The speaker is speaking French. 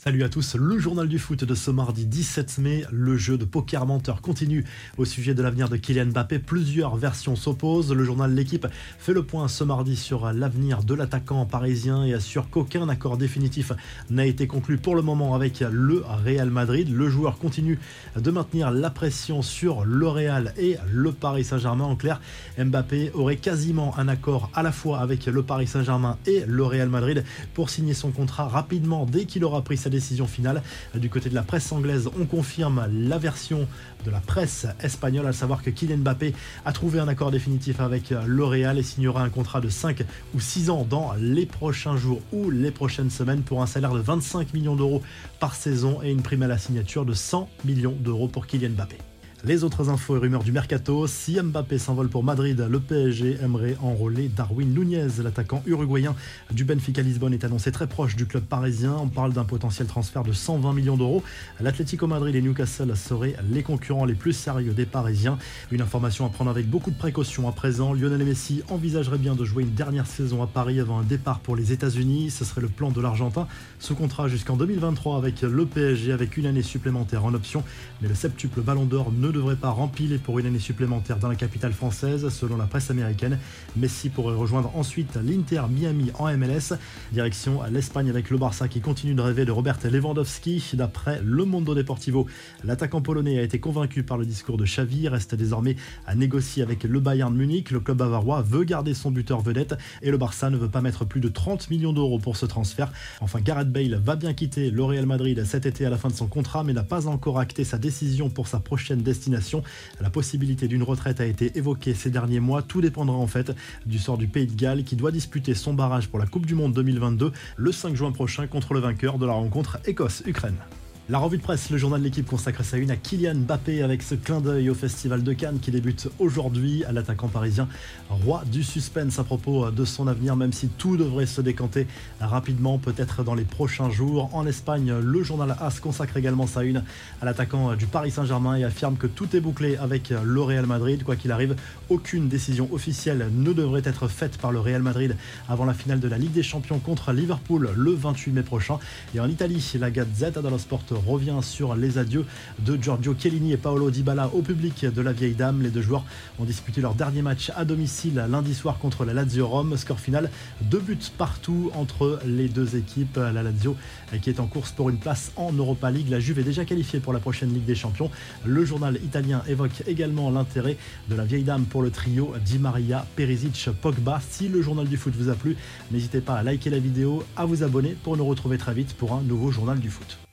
Salut à tous, le journal du foot de ce mardi 17 mai. Le jeu de poker menteur continue au sujet de l'avenir de Kylian Mbappé. Plusieurs versions s'opposent. Le journal L'équipe fait le point ce mardi sur l'avenir de l'attaquant parisien et assure qu'aucun accord définitif n'a été conclu pour le moment avec le Real Madrid. Le joueur continue de maintenir la pression sur le Real et le Paris Saint-Germain. En clair, Mbappé aurait quasiment un accord à la fois avec le Paris Saint-Germain et le Real Madrid pour signer son contrat rapidement dès qu'il aura pris décision finale. Du côté de la presse anglaise, on confirme la version de la presse espagnole, à savoir que Kylian Mbappé a trouvé un accord définitif avec L'Oréal et signera un contrat de 5 ou 6 ans dans les prochains jours ou les prochaines semaines pour un salaire de 25 millions d'euros par saison et une prime à la signature de 100 millions d'euros pour Kylian Mbappé. Les autres infos et rumeurs du mercato, si Mbappé s'envole pour Madrid, le PSG aimerait enrôler Darwin Nunez, l'attaquant uruguayen du Benfica Lisbonne est annoncé très proche du club parisien. On parle d'un potentiel transfert de 120 millions d'euros. L'Atlético Madrid et Newcastle seraient les concurrents les plus sérieux des Parisiens. Une information à prendre avec beaucoup de précaution à présent. Lionel Messi envisagerait bien de jouer une dernière saison à Paris avant un départ pour les États-Unis. Ce serait le plan de l'Argentin. Ce contrat jusqu'en 2023 avec le PSG avec une année supplémentaire en option. Mais le septuple Ballon d'Or ne ne devrait pas remplir pour une année supplémentaire dans la capitale française, selon la presse américaine. Messi pourrait rejoindre ensuite l'Inter Miami en MLS. Direction l'Espagne avec le Barça qui continue de rêver de Robert Lewandowski. D'après Le Mondo Deportivo, l'attaquant polonais a été convaincu par le discours de Xavi, reste désormais à négocier avec le Bayern Munich. Le club bavarois veut garder son buteur vedette et le Barça ne veut pas mettre plus de 30 millions d'euros pour ce transfert. Enfin, Gareth Bale va bien quitter le Real Madrid cet été à la fin de son contrat, mais n'a pas encore acté sa décision pour sa prochaine destination La possibilité d'une retraite a été évoquée ces derniers mois. Tout dépendra en fait du sort du Pays de Galles qui doit disputer son barrage pour la Coupe du Monde 2022 le 5 juin prochain contre le vainqueur de la rencontre Écosse-Ukraine. La revue de presse, le journal de l'équipe consacre sa une à Kylian Mbappé avec ce clin d'œil au Festival de Cannes qui débute aujourd'hui à l'attaquant parisien, roi du suspense à propos de son avenir, même si tout devrait se décanter rapidement, peut-être dans les prochains jours. En Espagne, le journal AS consacre également sa une à l'attaquant du Paris Saint-Germain et affirme que tout est bouclé avec le Real Madrid. Quoi qu'il arrive, aucune décision officielle ne devrait être faite par le Real Madrid avant la finale de la Ligue des Champions contre Liverpool le 28 mai prochain. Et en Italie, la Gazzetta dello Sport revient sur les adieux de Giorgio Chiellini et Paolo Dybala au public de la vieille dame. Les deux joueurs ont disputé leur dernier match à domicile lundi soir contre la Lazio Rome. Score final, deux buts partout entre les deux équipes. La Lazio qui est en course pour une place en Europa League. La Juve est déjà qualifiée pour la prochaine Ligue des Champions. Le journal italien évoque également l'intérêt de la vieille dame pour le trio Di Maria, Perisic, Pogba. Si le journal du foot vous a plu, n'hésitez pas à liker la vidéo, à vous abonner pour nous retrouver très vite pour un nouveau journal du foot.